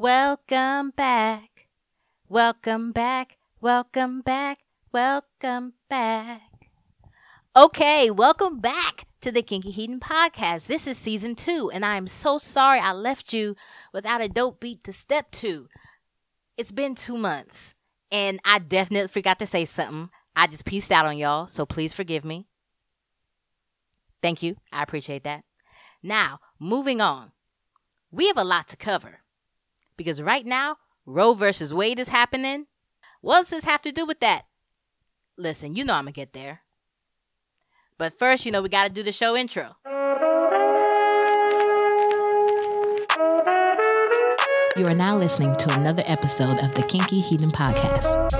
Welcome back. Welcome back. Welcome back. Welcome back. Okay, welcome back to the Kinky Hedon podcast. This is season two, and I am so sorry I left you without a dope beat to step to. It's been two months, and I definitely forgot to say something. I just pieced out on y'all, so please forgive me. Thank you. I appreciate that. Now, moving on. We have a lot to cover because right now, Roe versus Wade is happening. What does this have to do with that? Listen, you know I'm going to get there. But first, you know, we got to do the show intro. You are now listening to another episode of the Kinky Hedon Podcast.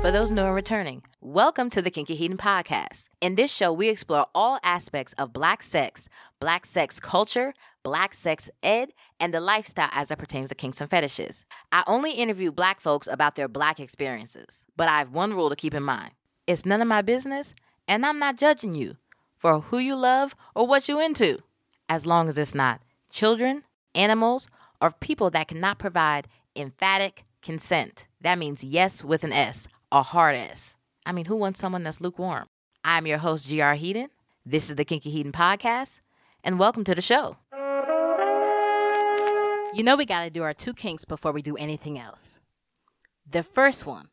For those new and returning, welcome to the Kinky Hedon Podcast. In this show, we explore all aspects of black sex, black sex culture, black sex ed, and the lifestyle as it pertains to kinks and fetishes. I only interview black folks about their black experiences, but I have one rule to keep in mind it's none of my business, and I'm not judging you for who you love or what you into, as long as it's not children, animals, or people that cannot provide emphatic consent. That means yes with an S a hard S. I mean, who wants someone that's lukewarm? I'm your host, GR Hedon. This is the Kinky Hedon Podcast, and welcome to the show. You know, we got to do our two kinks before we do anything else. The first one,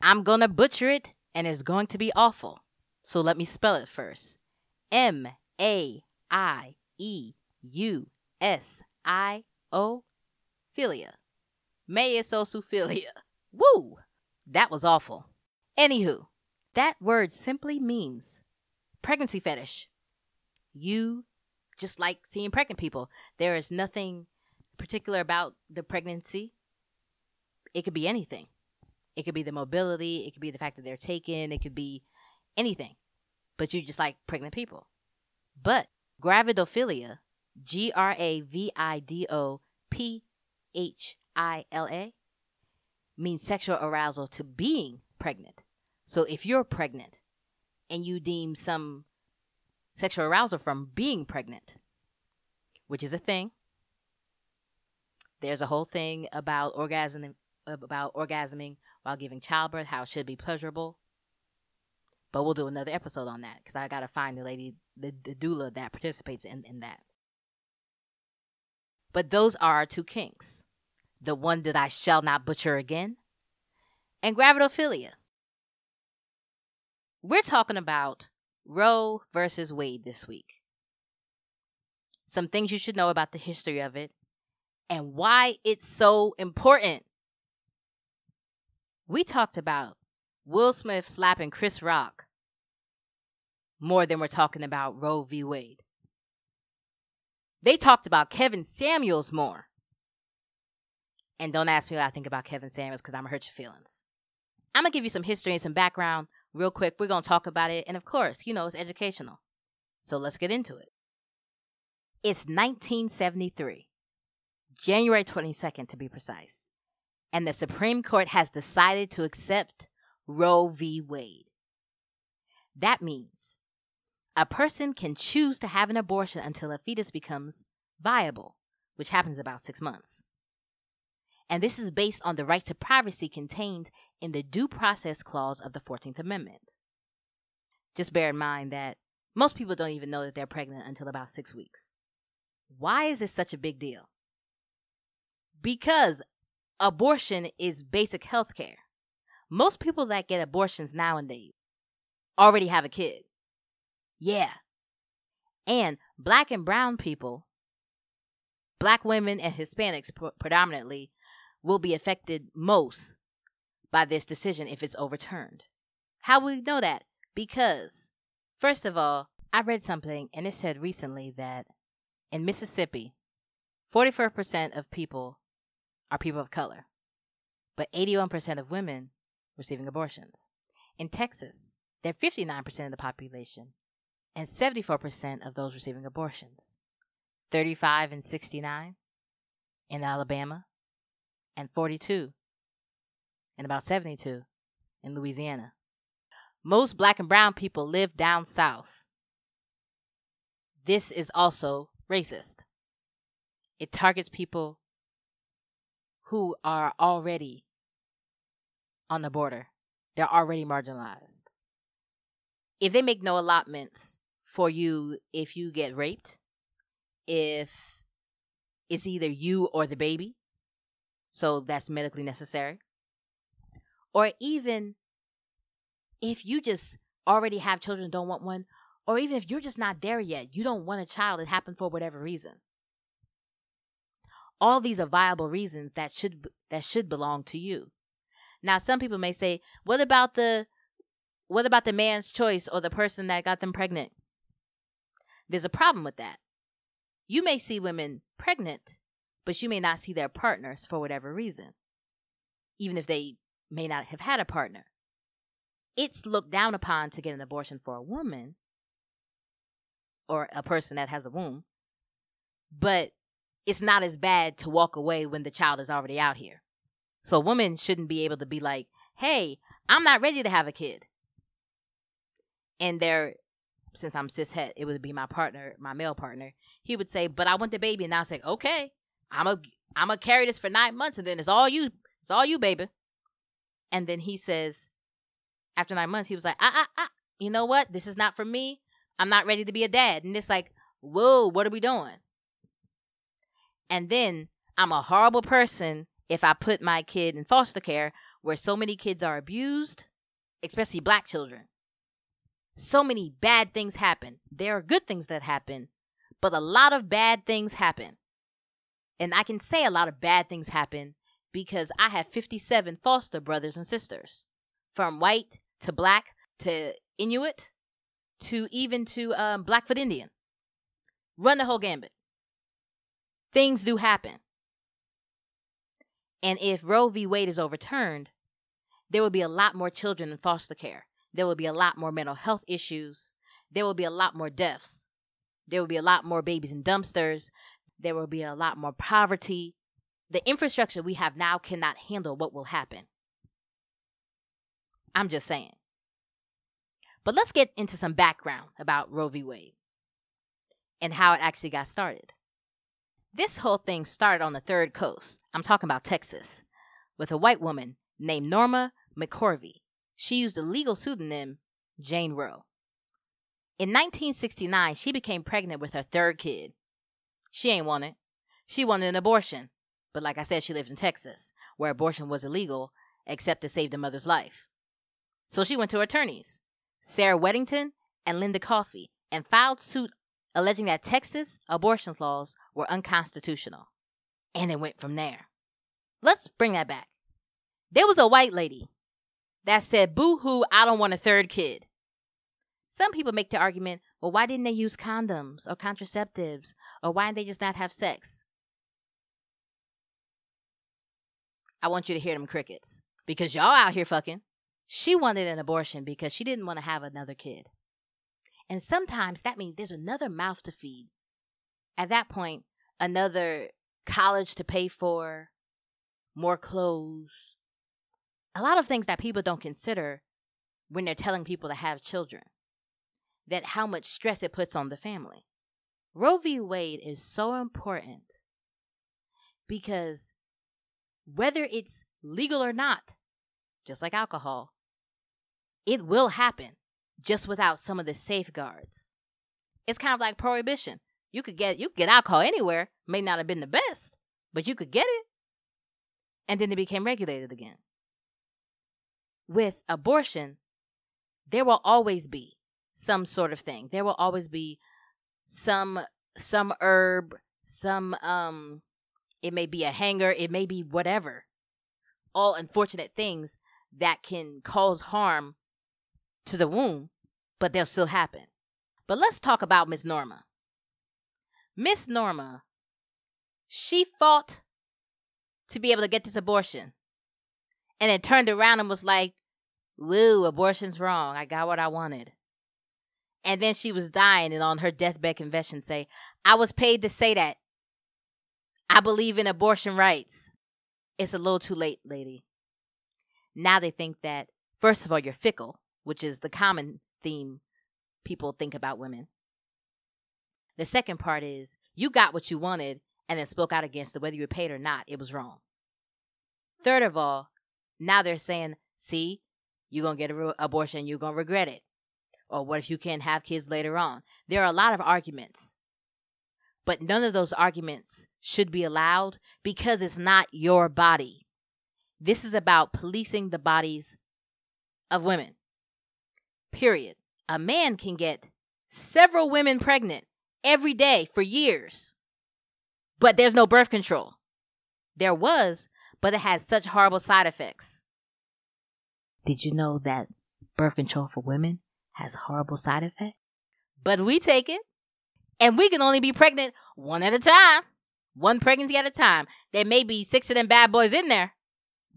I'm going to butcher it, and it's going to be awful. So let me spell it first M A I E U S I O, philia. Mesosuophilia. Woo! That was awful. Anywho, that word simply means pregnancy fetish. You just like seeing pregnant people. There is nothing particular about the pregnancy. It could be anything. It could be the mobility, it could be the fact that they're taken, it could be anything. But you just like pregnant people. But gravidophilia, G R A V I D O P H I L A, means sexual arousal to being pregnant. So if you're pregnant and you deem some sexual arousal from being pregnant, which is a thing, there's a whole thing about orgasming about orgasming while giving childbirth, how it should be pleasurable. But we'll do another episode on that because I gotta find the lady, the, the doula that participates in, in that. But those are our two kinks the one that I shall not butcher again, and gravidophilia. We're talking about Roe versus Wade this week. Some things you should know about the history of it and why it's so important. We talked about Will Smith slapping Chris Rock more than we're talking about Roe v. Wade. They talked about Kevin Samuels more and don't ask me what I think about Kevin Samuels because I'm going to hurt your feelings. I'm going to give you some history and some background real quick. We're going to talk about it. And of course, you know, it's educational. So let's get into it. It's 1973, January 22nd to be precise. And the Supreme Court has decided to accept Roe v. Wade. That means a person can choose to have an abortion until a fetus becomes viable, which happens about six months and this is based on the right to privacy contained in the Due Process Clause of the 14th Amendment. Just bear in mind that most people don't even know that they're pregnant until about six weeks. Why is this such a big deal? Because abortion is basic health care. Most people that get abortions nowadays already have a kid. Yeah. And black and brown people, black women and Hispanics predominantly, will be affected most by this decision if it's overturned. How will we know that? Because, first of all, I read something and it said recently that in Mississippi, 44% of people are people of color, but 81% of women receiving abortions. In Texas, they're 59% of the population and 74% of those receiving abortions. 35 and 69 in Alabama, and 42 and about 72 in Louisiana. Most black and brown people live down south. This is also racist. It targets people who are already on the border. They're already marginalized. If they make no allotments for you if you get raped, if it's either you or the baby, so that's medically necessary, or even if you just already have children don't want one, or even if you're just not there yet, you don't want a child, it happened for whatever reason. All these are viable reasons that should that should belong to you. Now, some people may say, "What about the what about the man's choice or the person that got them pregnant?" There's a problem with that. You may see women pregnant, but you may not see their partners for whatever reason, even if they may not have had a partner. It's looked down upon to get an abortion for a woman or a person that has a womb, but it's not as bad to walk away when the child is already out here. So a woman shouldn't be able to be like, hey, I'm not ready to have a kid. And there, since I'm cis het, it would be my partner, my male partner. He would say, but I want the baby. And I say, okay, I'm a, I'm gonna carry this for nine months and then it's all you. It's all you, baby. And then he says, after nine months, he was like, ah, ah, ah, you know what? This is not for me. I'm not ready to be a dad. And it's like, whoa, what are we doing? And then I'm a horrible person if I put my kid in foster care where so many kids are abused, especially black children. So many bad things happen. There are good things that happen, but a lot of bad things happen. And I can say a lot of bad things happen because I have 57 foster brothers and sisters, from white to black to Inuit to even to um, Blackfoot Indian. Run the whole gambit. Things do happen. And if Roe v. Wade is overturned, there will be a lot more children in foster care. There will be a lot more mental health issues. There will be a lot more deaths. There will be a lot more babies in dumpsters. There will be a lot more poverty. The infrastructure we have now cannot handle what will happen. I'm just saying. But let's get into some background about Roe v. Wade and how it actually got started. This whole thing started on the third coast. I'm talking about Texas, with a white woman named Norma McCorvey. She used the legal pseudonym Jane Roe. In 1969, she became pregnant with her third kid. She ain't want it. She wanted an abortion. But like I said, she lived in Texas, where abortion was illegal except to save the mother's life. So she went to her attorneys, Sarah Weddington and Linda Coffey, and filed suit alleging that Texas abortion laws were unconstitutional. And it went from there. Let's bring that back. There was a white lady that said, Boo hoo, I don't want a third kid. Some people make the argument, well, why didn't they use condoms or contraceptives? Or why didn't they just not have sex? I want you to hear them crickets. Because y'all out here fucking. She wanted an abortion because she didn't want to have another kid. And sometimes that means there's another mouth to feed. At that point, another college to pay for, more clothes. A lot of things that people don't consider when they're telling people to have children. That how much stress it puts on the family. Roe v. Wade is so important because whether it's legal or not, just like alcohol, it will happen just without some of the safeguards. It's kind of like prohibition. You could get you could get alcohol anywhere. May not have been the best, but you could get it. And then it became regulated again. With abortion, there will always be some sort of thing. There will always be some some herb, some um it may be a hanger, it may be whatever. All unfortunate things that can cause harm to the womb but they'll still happen. But let's talk about Miss Norma. Miss Norma, she fought to be able to get this abortion. And then turned around and was like, Woo, abortion's wrong. I got what I wanted. And then she was dying and on her deathbed confession say, I was paid to say that. I believe in abortion rights. It's a little too late, lady. Now they think that, first of all, you're fickle, which is the common theme people think about women. The second part is you got what you wanted and then spoke out against it, whether you were paid or not. It was wrong. Third of all, now they're saying, see, you're going to get an re- abortion, you're going to regret it. Or what if you can't have kids later on? There are a lot of arguments. But none of those arguments should be allowed because it's not your body. This is about policing the bodies of women. Period. A man can get several women pregnant every day for years, but there's no birth control. There was, but it has such horrible side effects. Did you know that birth control for women has horrible side effects? But we take it, and we can only be pregnant one at a time, one pregnancy at a time. There may be six of them bad boys in there,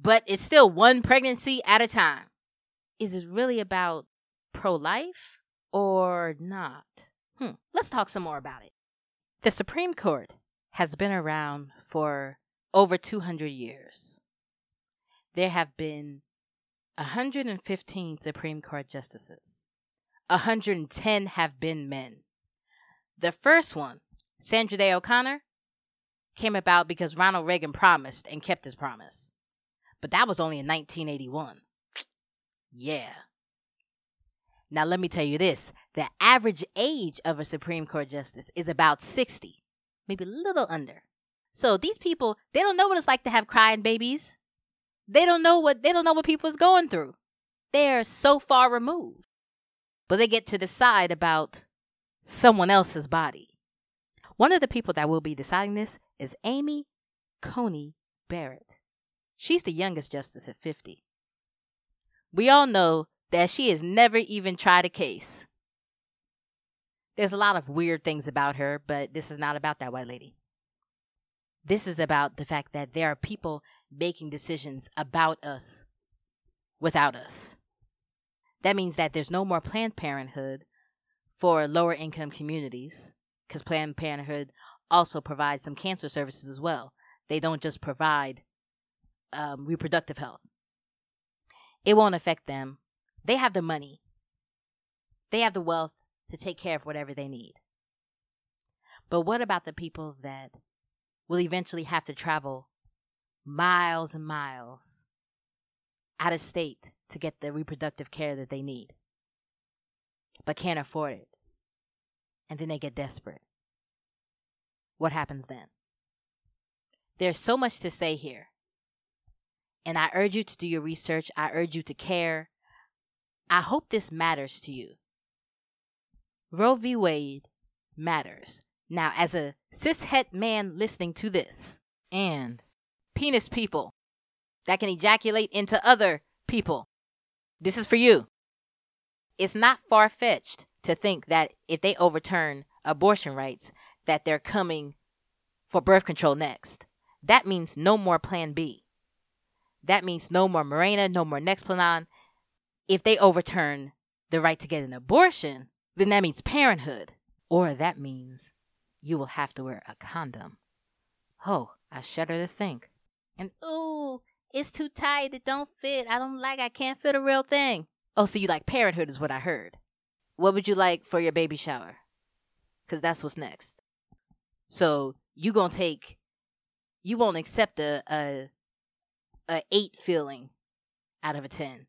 but it's still one pregnancy at a time. Is it really about pro life or not? Hmm. Let's talk some more about it. The Supreme Court has been around for over 200 years. There have been 115 Supreme Court justices. 110 have been men. The first one, Sandra Day O'Connor, came about because Ronald Reagan promised and kept his promise. But that was only in 1981. Yeah. Now, let me tell you this the average age of a Supreme Court justice is about 60, maybe a little under. So these people, they don't know what it's like to have crying babies. They don't know what they don't know what people is going through. They're so far removed. But they get to decide about someone else's body. One of the people that will be deciding this is Amy Coney Barrett. She's the youngest justice at 50. We all know that she has never even tried a case. There's a lot of weird things about her, but this is not about that white lady. This is about the fact that there are people making decisions about us without us. That means that there's no more Planned Parenthood for lower income communities because Planned Parenthood also provide some cancer services as well. They don't just provide um, reproductive health. It won't affect them. They have the money, they have the wealth to take care of whatever they need. But what about the people that will eventually have to travel miles and miles out of state to get the reproductive care that they need, but can't afford it? And then they get desperate. What happens then? There's so much to say here. And I urge you to do your research. I urge you to care. I hope this matters to you. Roe v. Wade matters. Now, as a cishet man listening to this, and penis people that can ejaculate into other people, this is for you. It's not far fetched to think that if they overturn abortion rights, that they're coming for birth control next. That means no more Plan B. That means no more Mirena, no more Nexplanon. If they overturn the right to get an abortion, then that means parenthood. Or that means you will have to wear a condom. Oh, I shudder to think. And ooh, it's too tight, it don't fit. I don't like I can't fit a real thing. Oh, so you like parenthood is what I heard. What would you like for your baby shower? Cause that's what's next. So you gonna take you won't accept a a a eight feeling out of a ten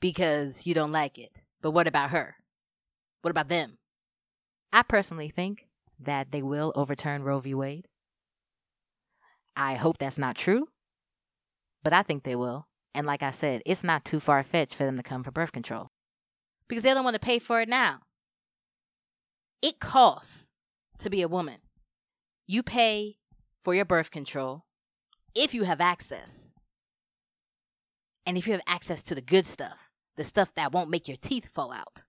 because you don't like it. But what about her? What about them? I personally think that they will overturn Roe v. Wade. I hope that's not true, but I think they will. And like I said, it's not too far fetched for them to come for birth control because they don't want to pay for it now. It costs to be a woman. You pay for your birth control if you have access. And if you have access to the good stuff, the stuff that won't make your teeth fall out.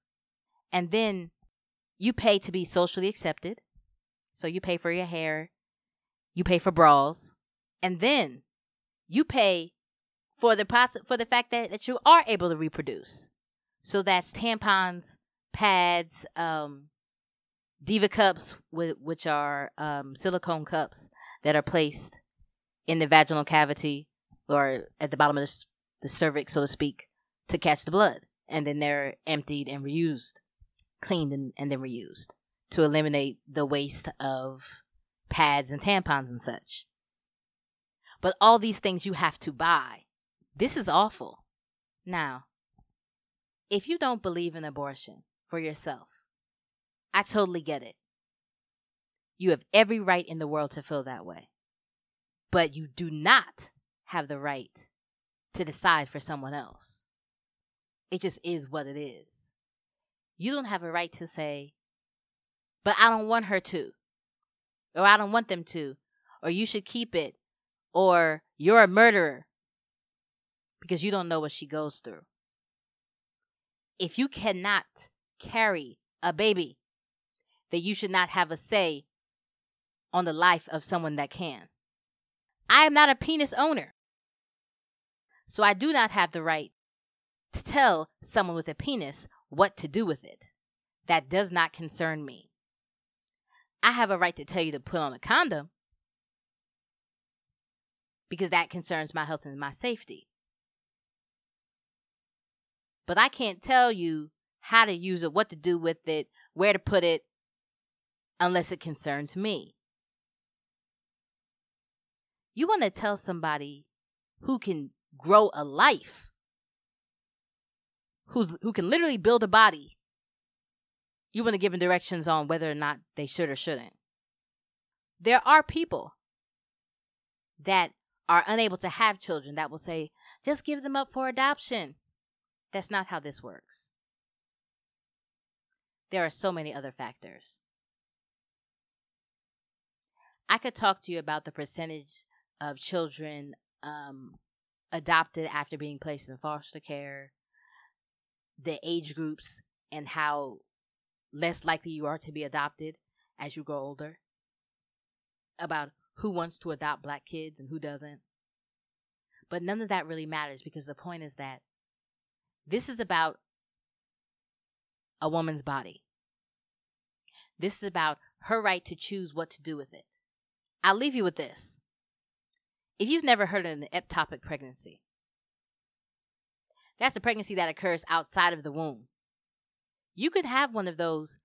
And then you pay to be socially accepted. So you pay for your hair, you pay for bras, and then you pay for the for the fact that, that you are able to reproduce. So that's tampons, pads, um, Diva cups, which are um, silicone cups that are placed in the vaginal cavity or at the bottom of the, the cervix, so to speak, to catch the blood. And then they're emptied and reused, cleaned and, and then reused. to eliminate the waste of pads and tampons and such. But all these things you have to buy. This is awful. Now, if you don't believe in abortion for yourself, I totally get it. You have every right in the world to feel that way. But you do not have the right to decide for someone else. It just is what it is. You don't have a right to say, but I don't want her to, or I don't want them to, or you should keep it, or you're a murderer because you don't know what she goes through. If you cannot carry a baby, then you should not have a say on the life of someone that can. I am not a penis owner. So I do not have the right to tell someone with a penis what to do with it. That does not concern me. I have a right to tell you to put on a condom because that concerns my health and my safety. But I can't tell you how to use it, what to do with it, where to put it, unless it concerns me. You want to tell somebody who can grow a life, who's, who can literally build a body. You want to give them directions on whether or not they should or shouldn't. There are people that are unable to have children that will say, just give them up for adoption. That's not how this works. There are so many other factors. I could talk to you about the percentage of children um, adopted after being placed in foster care, the age groups, and how less likely you are to be adopted as you grow older, about who wants to adopt black kids and who doesn't. But none of that really matters because the point is that this is about a woman's body. This is about her right to choose what to do with it. I'll leave you with this. If you've never heard of an ectopic pregnancy, that's a pregnancy that occurs outside of the womb. You could have one of those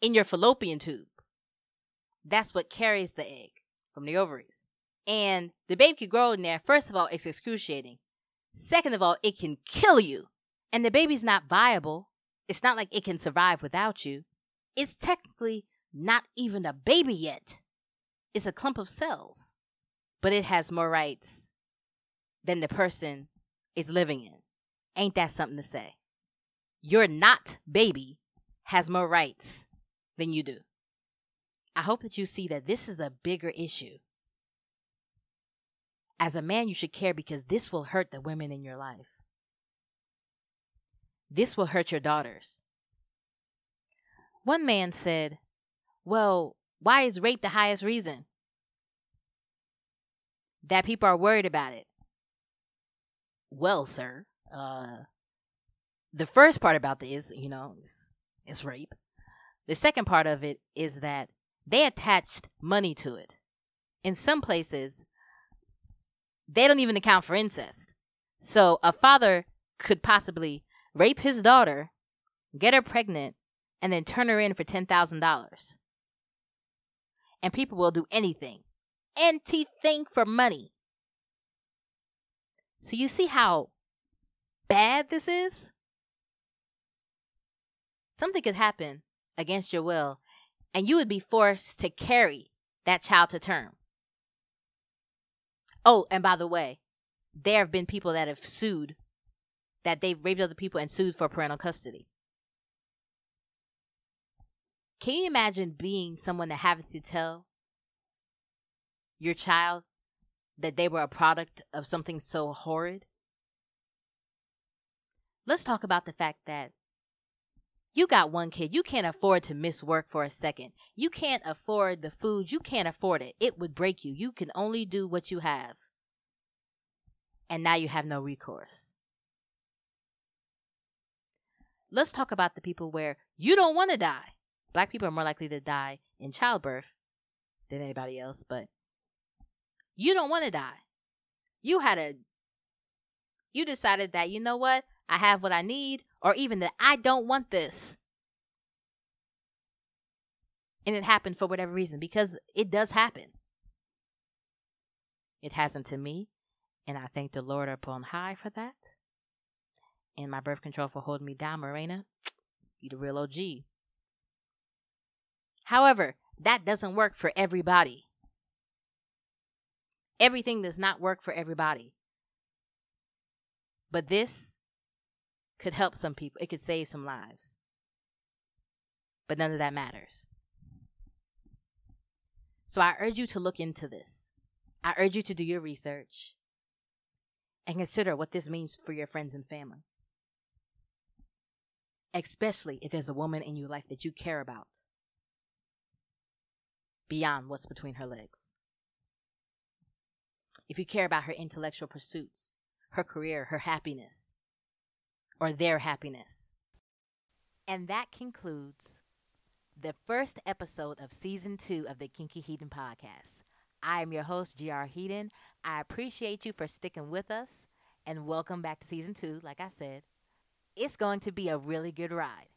in your fallopian tube. That's what carries the egg from the ovaries. And the baby could grow in there. First of all, it's excruciating. Second of all, it can kill you. And the baby's not viable. It's not like it can survive without you. It's technically not even a baby yet. It's a clump of cells but it has more rights than the person is living in. Ain't that something to say? Your not baby has more rights than you do. I hope that you see that this is a bigger issue. As a man, you should care because this will hurt the women in your life. This will hurt your daughters. One man said, Well, why is rape the highest reason? that people are worried about it. Well, sir, uh, the first part about this, you know, is, is rape. The second part of it is that they attached money to it. In some places, they don't even account for incest. So a father could possibly rape his daughter, get her pregnant, and then turn her in for $10,000. And people will do anything anything for money. So you see how bad this is? Something could happen against your will, and you would be forced to carry that child to term. Oh, and by the way, there have been people that have sued, that they've raped other people and sued for parental custody. Can you imagine being someone that having to tell your child that they were a product of something so horrid? Let's talk about the fact that you got one kid. You can't afford to miss work for a second. You can't afford the food. You can't afford it. It would break you. You can only do what you have. And now you have no recourse. Let's talk about the people where you don't want to die. Black people are more likely to die in childbirth than anybody else, but you don't want to die. You had a you decided that you know what? I have what I need or even that I don't want this. And it happened for whatever reason because it does happen. It hasn't to me, and I thank the Lord upon high for that. And my birth control for holding me down, Mirena. You the real OG. However, that doesn't work for everybody. Everything does not work for everybody. But this could help some people. It could save some lives. But none of that matters. So I urge you to look into this. I urge you to do your research and consider what this means for your friends and family. Especially if there's a woman in your life that you care about beyond what's between her legs. If you care about her intellectual pursuits, her career, her happiness, or their happiness. And that concludes the first episode of season two of the Kinky Hedon podcast. I am your host, GR Hedon. I appreciate you for sticking with us and welcome back to season two. Like I said, it's going to be a really good ride.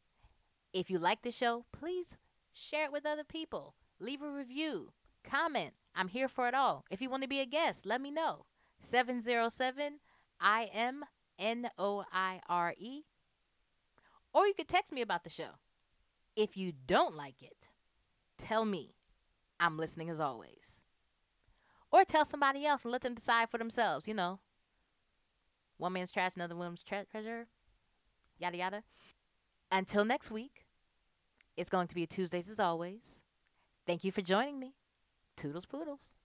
If you like the show, please share it with other people. Leave a review, comment. I'm here for it all. If you want to be a guest, let me know. 707 I M N O I R E. Or you could text me about the show. If you don't like it, tell me. I'm listening as always. Or tell somebody else and let them decide for themselves, you know. One man's trash, another woman's tre- treasure. Yada yada. Until next week, it's going to be Tuesdays as always. Thank you for joining me. Toodles poodles.